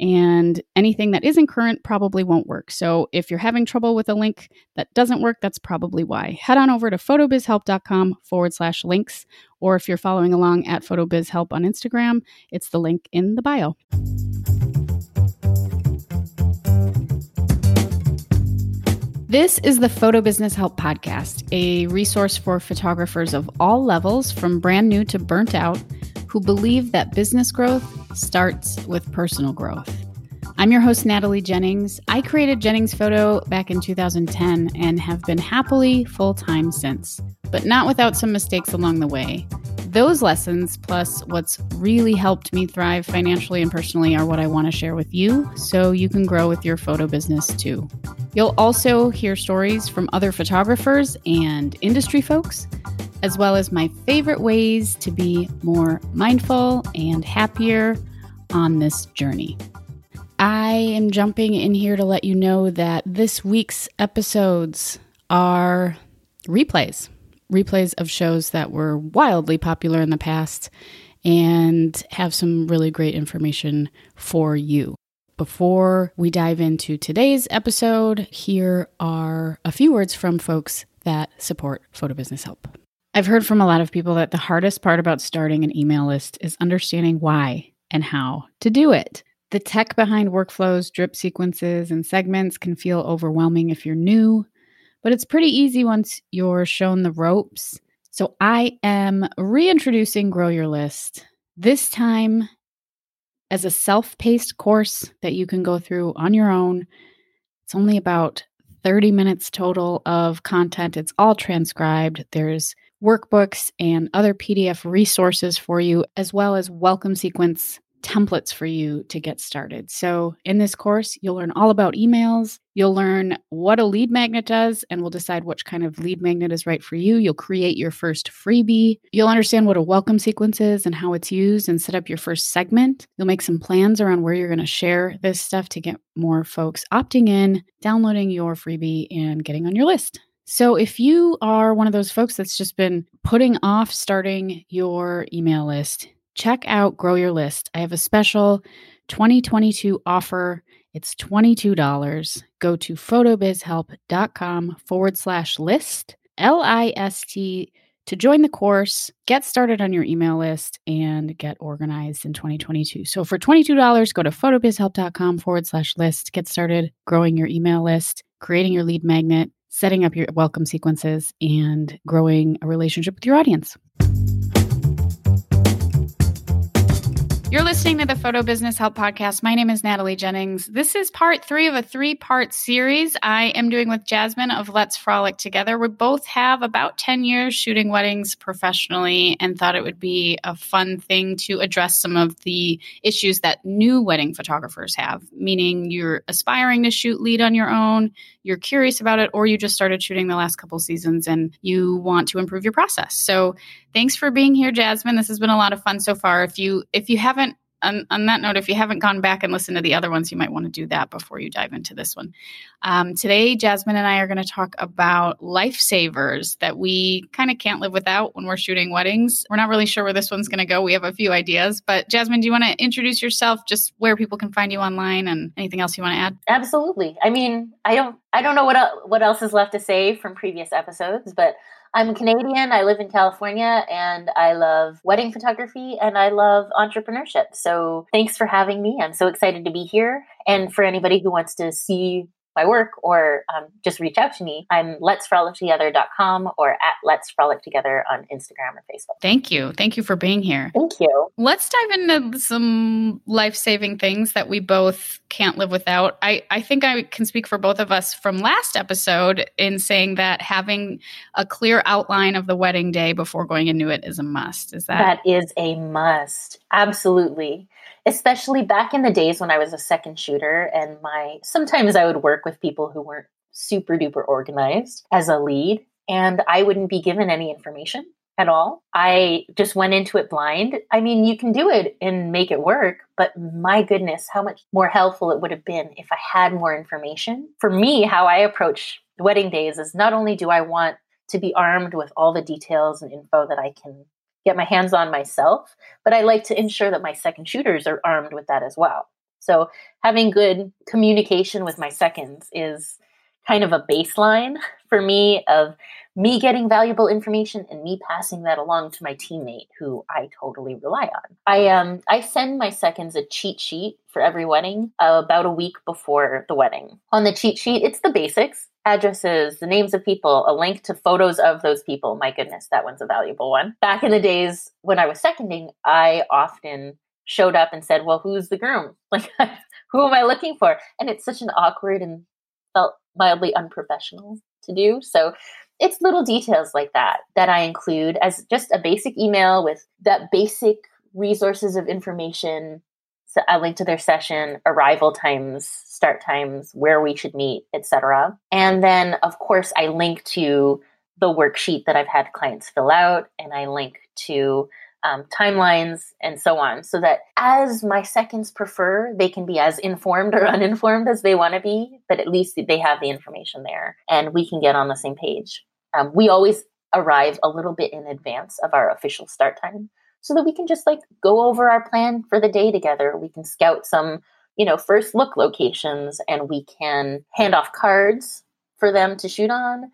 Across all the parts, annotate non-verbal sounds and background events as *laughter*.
and anything that isn't current probably won't work. So if you're having trouble with a link that doesn't work, that's probably why. Head on over to photobizhelp.com forward slash links, or if you're following along at photobizhelp on Instagram, it's the link in the bio. This is the Photo Business Help Podcast, a resource for photographers of all levels, from brand new to burnt out who believe that business growth starts with personal growth. I'm your host, Natalie Jennings. I created Jennings Photo back in 2010 and have been happily full time since, but not without some mistakes along the way. Those lessons, plus what's really helped me thrive financially and personally, are what I want to share with you so you can grow with your photo business too. You'll also hear stories from other photographers and industry folks as well as my favorite ways to be more mindful and happier on this journey. I am jumping in here to let you know that this week's episodes are replays, replays of shows that were wildly popular in the past and have some really great information for you. Before we dive into today's episode, here are a few words from folks that support Photo Business Help. I've heard from a lot of people that the hardest part about starting an email list is understanding why and how to do it. The tech behind workflows, drip sequences, and segments can feel overwhelming if you're new, but it's pretty easy once you're shown the ropes. So I am reintroducing Grow Your List, this time as a self paced course that you can go through on your own. It's only about 30 minutes total of content. It's all transcribed. There's workbooks and other PDF resources for you, as well as welcome sequence templates for you to get started. So, in this course, you'll learn all about emails. You'll learn what a lead magnet does, and we'll decide which kind of lead magnet is right for you. You'll create your first freebie. You'll understand what a welcome sequence is and how it's used, and set up your first segment. You'll make some plans around where you're going to share this stuff to get more folks opting in, downloading your freebie, and getting on your list. So, if you are one of those folks that's just been putting off starting your email list, check out Grow Your List. I have a special 2022 offer. It's $22. Go to photobizhelp.com forward slash list, L I S T, to join the course, get started on your email list, and get organized in 2022. So for $22, go to photobizhelp.com forward slash list, get started growing your email list, creating your lead magnet, setting up your welcome sequences, and growing a relationship with your audience. You're listening to the Photo Business Help Podcast. My name is Natalie Jennings. This is part three of a three part series I am doing with Jasmine of Let's Frolic Together. We both have about 10 years shooting weddings professionally and thought it would be a fun thing to address some of the issues that new wedding photographers have, meaning you're aspiring to shoot lead on your own, you're curious about it, or you just started shooting the last couple seasons and you want to improve your process. So thanks for being here, Jasmine. This has been a lot of fun so far. If you if you haven't on, on, that note, if you haven't gone back and listened to the other ones, you might want to do that before you dive into this one. Um, today, Jasmine and I are going to talk about lifesavers that we kind of can't live without when we're shooting weddings. We're not really sure where this one's going to go. We have a few ideas, but Jasmine, do you want to introduce yourself, just where people can find you online, and anything else you want to add? Absolutely. I mean, I don't, I don't know what what else is left to say from previous episodes, but I'm Canadian. I live in California and I love wedding photography and I love entrepreneurship. So thanks for having me. I'm so excited to be here. And for anybody who wants to see my work or um, just reach out to me, I'm let'sfrolictogether.com or at Let's Frolic Together on Instagram or Facebook. Thank you. Thank you for being here. Thank you. Let's dive into some life saving things that we both can't live without. I, I think I can speak for both of us from last episode in saying that having a clear outline of the wedding day before going into it is a must. Is that? That is a must. Absolutely especially back in the days when I was a second shooter and my sometimes I would work with people who weren't super duper organized as a lead and I wouldn't be given any information at all. I just went into it blind. I mean, you can do it and make it work, but my goodness, how much more helpful it would have been if I had more information. For me, how I approach wedding days is not only do I want to be armed with all the details and info that I can get my hands on myself, but I like to ensure that my second shooters are armed with that as well. So having good communication with my seconds is kind of a baseline for me of me getting valuable information and me passing that along to my teammate who I totally rely on. I um I send my seconds a cheat sheet for every wedding uh, about a week before the wedding. On the cheat sheet, it's the basics addresses, the names of people, a link to photos of those people. My goodness, that one's a valuable one. Back in the days when I was seconding, I often showed up and said, Well, who's the groom? *laughs* Like, who am I looking for? And it's such an awkward and felt mildly unprofessional to do. So it's little details like that that I include as just a basic email with that basic resources of information so a link to their session, arrival times, start times, where we should meet, etc. And then of course I link to the worksheet that I've had clients fill out and I link to um, timelines and so on so that as my seconds prefer they can be as informed or *laughs* uninformed as they want to be but at least they have the information there and we can get on the same page. Um, we always arrive a little bit in advance of our official start time so that we can just like go over our plan for the day together. We can scout some you know first look locations and we can hand off cards for them to shoot on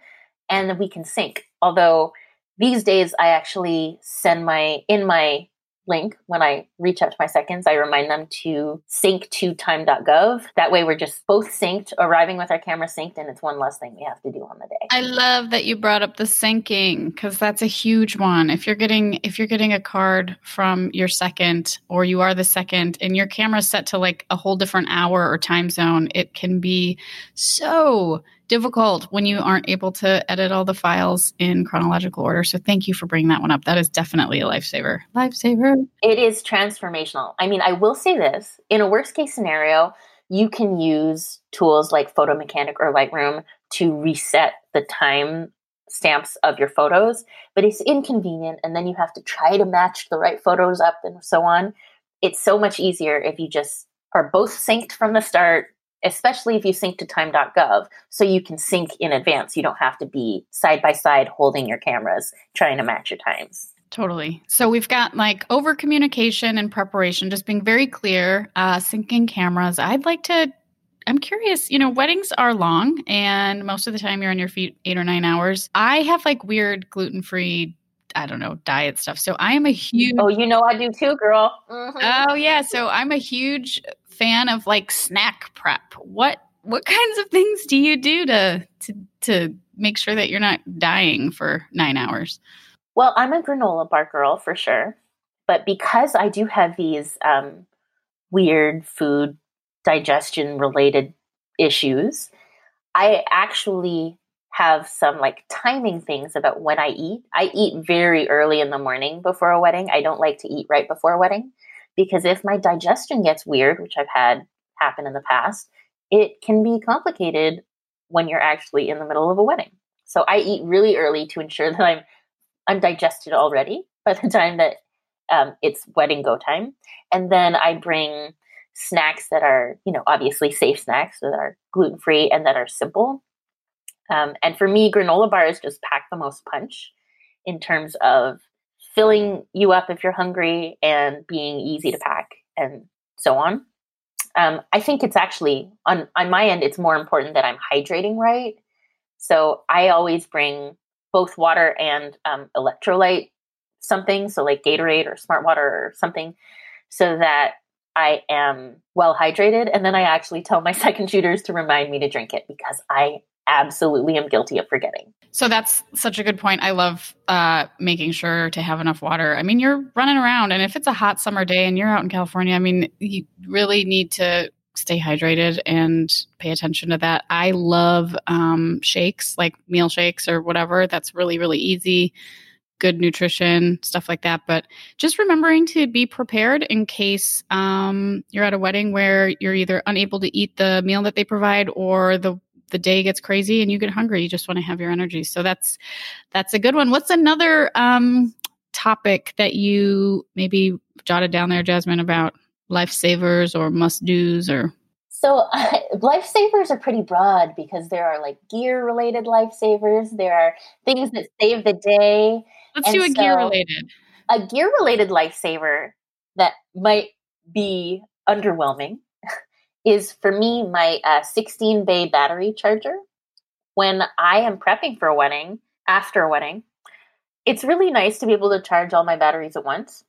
and we can sync. Although these days I actually send my in my link when I reach out to my seconds, I remind them to sync to time.gov. That way we're just both synced, arriving with our camera synced, and it's one less thing we have to do on the day. I love that you brought up the syncing because that's a huge one. If you're getting if you're getting a card from your second or you are the second and your camera's set to like a whole different hour or time zone, it can be so difficult when you aren't able to edit all the files in chronological order. So thank you for bringing that one up. That is definitely a lifesaver. Lifesaver. It is transformational. I mean, I will say this in a worst case scenario, you can use tools like Photo Mechanic or Lightroom to reset the time stamps of your photos, but it's inconvenient. And then you have to try to match the right photos up and so on. It's so much easier if you just are both synced from the start especially if you sync to time.gov so you can sync in advance you don't have to be side by side holding your cameras trying to match your times Totally. So we've got like over communication and preparation, just being very clear, uh, syncing cameras. I'd like to, I'm curious, you know, weddings are long and most of the time you're on your feet eight or nine hours. I have like weird gluten free, I don't know, diet stuff. So I am a huge. Oh, you know, I do too, girl. Mm-hmm. Oh, yeah. So I'm a huge fan of like snack prep. What what kinds of things do you do to to to make sure that you're not dying for 9 hours? Well, I'm a granola bar girl for sure. But because I do have these um, weird food digestion related issues, I actually have some like timing things about when I eat. I eat very early in the morning before a wedding. I don't like to eat right before a wedding because if my digestion gets weird, which I've had happen in the past, it can be complicated when you're actually in the middle of a wedding. So I eat really early to ensure that I'm I'm digested already by the time that um, it's wedding go time, and then I bring snacks that are you know obviously safe snacks that are gluten free and that are simple. Um, and for me, granola bars just pack the most punch in terms of filling you up if you're hungry and being easy to pack and so on. Um, I think it's actually on on my end. It's more important that I'm hydrating right. So I always bring both water and um, electrolyte something, so like Gatorade or Smart Water or something, so that I am well hydrated. And then I actually tell my *laughs* second shooters to remind me to drink it because I absolutely am guilty of forgetting. So that's such a good point. I love uh, making sure to have enough water. I mean, you're running around, and if it's a hot summer day and you're out in California, I mean, you really need to stay hydrated and pay attention to that. I love um, shakes, like meal shakes or whatever. That's really, really easy. Good nutrition, stuff like that. But just remembering to be prepared in case um, you're at a wedding where you're either unable to eat the meal that they provide or the the day gets crazy and you get hungry. You just want to have your energy. So that's that's a good one. What's another um, topic that you maybe jotted down there, Jasmine, about lifesavers or must dos or so uh, *laughs* lifesavers are pretty broad because there are like gear related lifesavers. There are things that save the day. Let's and do a so gear related. A gear related lifesaver that might be underwhelming is for me my uh, 16 bay battery charger. When I am prepping for a wedding, after a wedding, it's really nice to be able to charge all my batteries at once.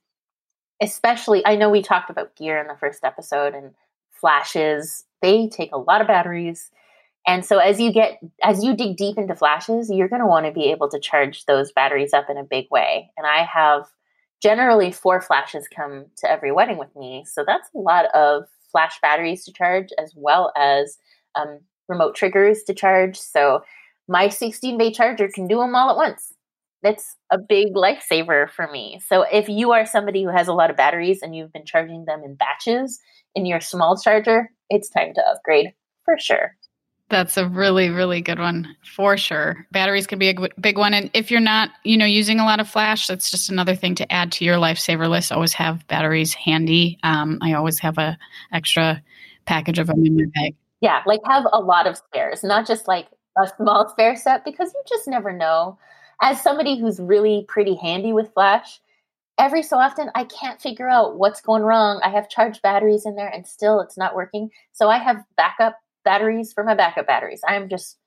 Especially, I know we talked about gear in the first episode and flashes, they take a lot of batteries. And so as you get as you dig deep into flashes, you're going to want to be able to charge those batteries up in a big way. And I have generally four flashes come to every wedding with me. So that's a lot of flash batteries to charge as well as um, remote triggers to charge. So my 16 bay charger can do them all at once. That's a big lifesaver for me. So if you are somebody who has a lot of batteries and you've been charging them in batches in your small charger, it's time to upgrade for sure. That's a really, really good one for sure. Batteries can be a big one. And if you're not, you know, using a lot of flash, that's just another thing to add to your lifesaver list. Always have batteries handy. Um, I always have a extra package of them in my bag. Yeah, like have a lot of spares, not just like a small spare set, because you just never know. As somebody who's really pretty handy with flash, every so often I can't figure out what's going wrong. I have charged batteries in there and still it's not working. So I have backup batteries for my backup batteries. I'm just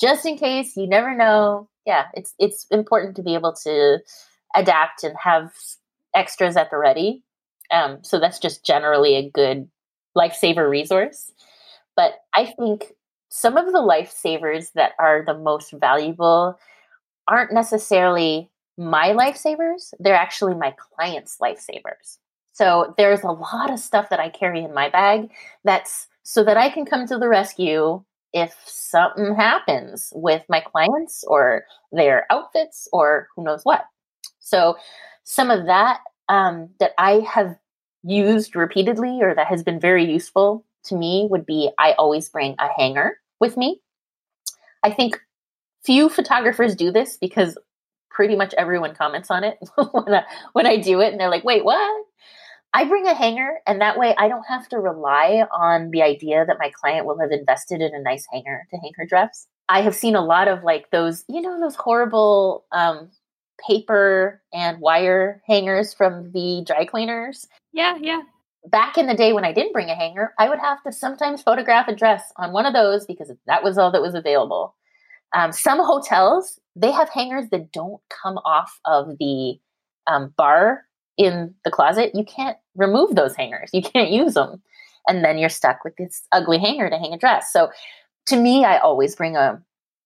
just in case you never know. Yeah, it's it's important to be able to adapt and have extras at the ready. Um, so that's just generally a good lifesaver resource. But I think some of the lifesavers that are the most valuable aren't necessarily my lifesavers, they're actually my clients' lifesavers. So there's a lot of stuff that I carry in my bag that's so that I can come to the rescue if something happens with my clients or their outfits or who knows what. So, some of that um, that I have used repeatedly or that has been very useful to me would be I always bring a hanger with me. I think few photographers do this because pretty much everyone comments on it *laughs* when I, when I do it and they're like, "Wait, what?" I bring a hanger, and that way I don't have to rely on the idea that my client will have invested in a nice hanger to hang her dress. I have seen a lot of like those, you know, those horrible um, paper and wire hangers from the dry cleaners. Yeah, yeah. Back in the day when I didn't bring a hanger, I would have to sometimes photograph a dress on one of those because that was all that was available. Um, some hotels, they have hangers that don't come off of the um, bar in the closet, you can't remove those hangers. You can't use them. And then you're stuck with this ugly hanger to hang a dress. So to me, I always bring a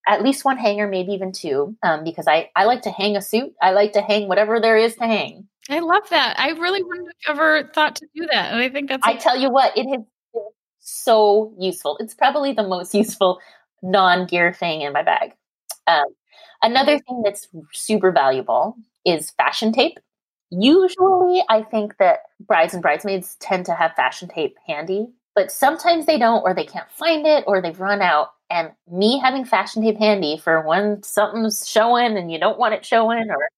at least one hanger, maybe even two, um, because I, I like to hang a suit. I like to hang whatever there is to hang. I love that. I really wouldn't have ever thought to do that. And I think that's. I tell you what, it has been so useful. It's probably the most useful non gear thing in my bag. Um, another thing that's super valuable is fashion tape. Usually, I think that brides and bridesmaids tend to have fashion tape handy, but sometimes they don't, or they can't find it, or they've run out. And me having fashion tape handy for when something's showing and you don't want it showing, or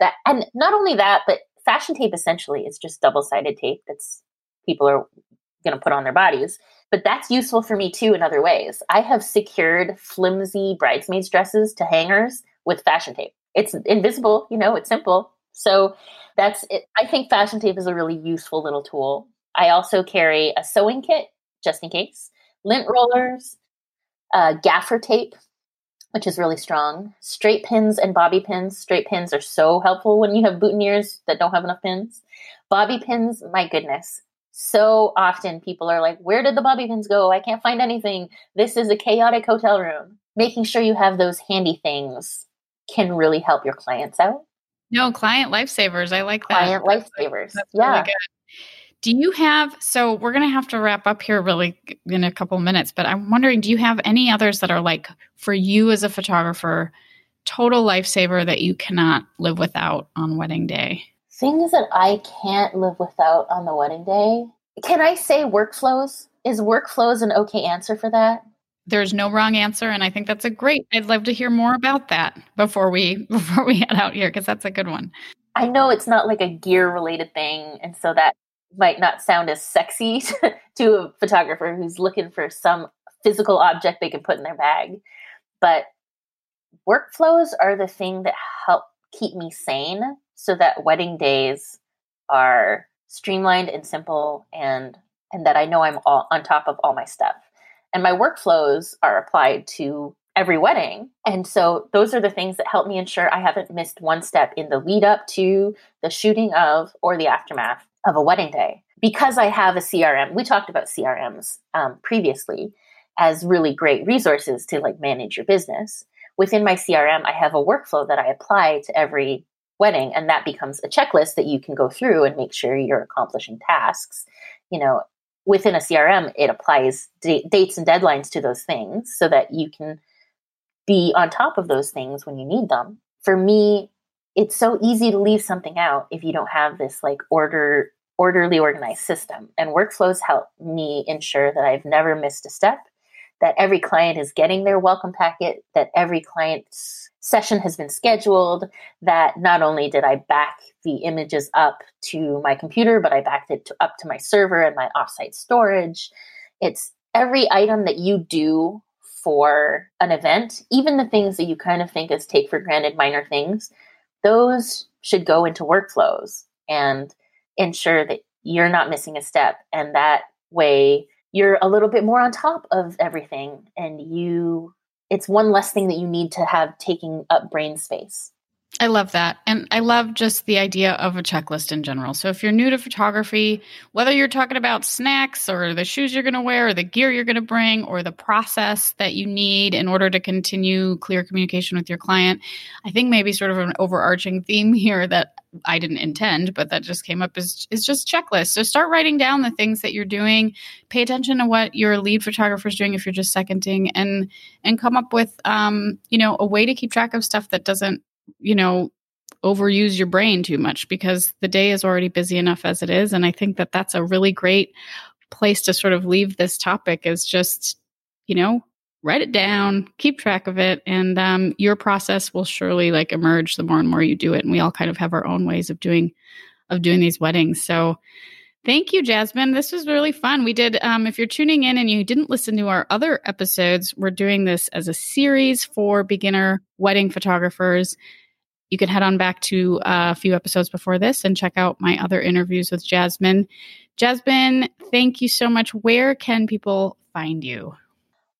that, and not only that, but fashion tape essentially is just double sided tape that's people are going to put on their bodies. But that's useful for me too in other ways. I have secured flimsy bridesmaids dresses to hangers with fashion tape. It's invisible, you know, it's simple, so that's it. I think fashion tape is a really useful little tool. I also carry a sewing kit just in case, lint rollers, uh, gaffer tape, which is really strong, straight pins and bobby pins. Straight pins are so helpful when you have boutonnieres that don't have enough pins. Bobby pins, my goodness. So often people are like, Where did the bobby pins go? I can't find anything. This is a chaotic hotel room. Making sure you have those handy things can really help your clients out. No, client lifesavers. I like that. Client lifesavers. That's yeah. Really do you have so we're going to have to wrap up here really in a couple minutes, but I'm wondering do you have any others that are like for you as a photographer total lifesaver that you cannot live without on wedding day? Things that I can't live without on the wedding day. Can I say workflows? Is workflows an okay answer for that? There's no wrong answer and i think that's a great i'd love to hear more about that before we *laughs* before we head out here because that's a good one i know it's not like a gear related thing and so that might not sound as sexy *laughs* to a photographer who's looking for some physical object they can put in their bag but workflows are the thing that help keep me sane so that wedding days are streamlined and simple and and that I know I'm all on top of all my stuff. And my workflows are applied to every wedding. And so those are the things that help me ensure I haven't missed one step in the lead up to the shooting of or the aftermath of a wedding day. Because I have a CRM, we talked about CRMs um, previously as really great resources to like manage your business. Within my CRM, I have a workflow that I apply to every wedding, and that becomes a checklist that you can go through and make sure you're accomplishing tasks. You know, within a CRM, it applies d- dates and deadlines to those things so that you can be on top of those things when you need them. For me, it's so easy to leave something out if you don't have this like order orderly organized system and workflows help me ensure that I've never missed a step that every client is getting their welcome packet, that every client's session has been scheduled, that not only did I back the images up to my computer, but I backed it to, up to my server and my offsite storage. It's every item that you do for an event, even the things that you kind of think as take for granted minor things, those should go into workflows and ensure that you're not missing a step. And that way, you're a little bit more on top of everything and you it's one less thing that you need to have taking up brain space I love that. And I love just the idea of a checklist in general. So if you're new to photography, whether you're talking about snacks or the shoes you're going to wear or the gear you're going to bring or the process that you need in order to continue clear communication with your client, I think maybe sort of an overarching theme *laughs* here that I didn't intend, but that just came up is is just checklist. So start writing down the things that you're doing. Pay attention to what your lead photographer is doing if you're just seconding, and and come up with um, you know a way to keep track of stuff that doesn't you know, overuse your brain too much because the day is already busy enough as it is. And I think that that's a really great place to sort of leave this topic is just, you know, write it down, keep track of it, and um, your process will surely like emerge the more and more you do it. And we all kind of have our own ways of doing of doing these weddings. So Thank you, Jasmine. This was really fun. We did, um, if you're tuning in and you didn't listen to our other episodes, we're doing this as a series for beginner wedding photographers. You can head on back to uh, a few episodes before this and check out my other interviews with Jasmine. Jasmine, thank you so much. Where can people find you?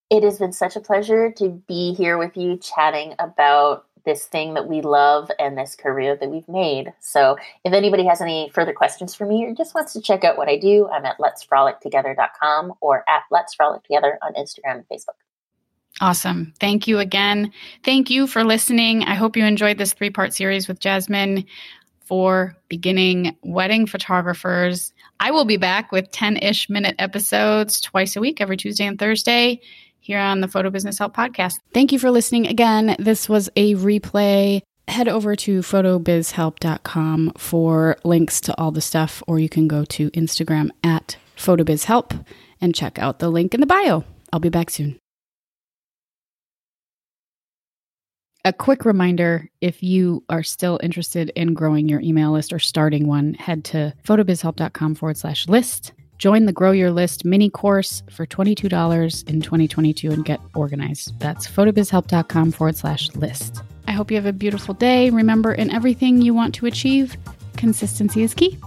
It has been such a pleasure to be here with you chatting about this thing that we love and this career that we've made. So, if anybody has any further questions for me or just wants to check out what I do, I'm at let'sfrolictogether.com or at Let's Frolic Together on Instagram and Facebook. Awesome. Thank you again. Thank you for listening. I hope you enjoyed this three part series with Jasmine for beginning wedding photographers. I will be back with 10 ish minute episodes twice a week, every Tuesday and Thursday here on the Photo Business Help podcast. Thank you for listening again. This was a replay. Head over to photobizhelp.com for links to all the stuff, or you can go to Instagram at photobizhelp and check out the link in the bio. I'll be back soon. A quick reminder if you are still interested in growing your email list or starting one, head to photobizhelp.com forward slash list Join the Grow Your List mini course for $22 in 2022 and get organized. That's photobizhelp.com forward slash list. I hope you have a beautiful day. Remember, in everything you want to achieve, consistency is key.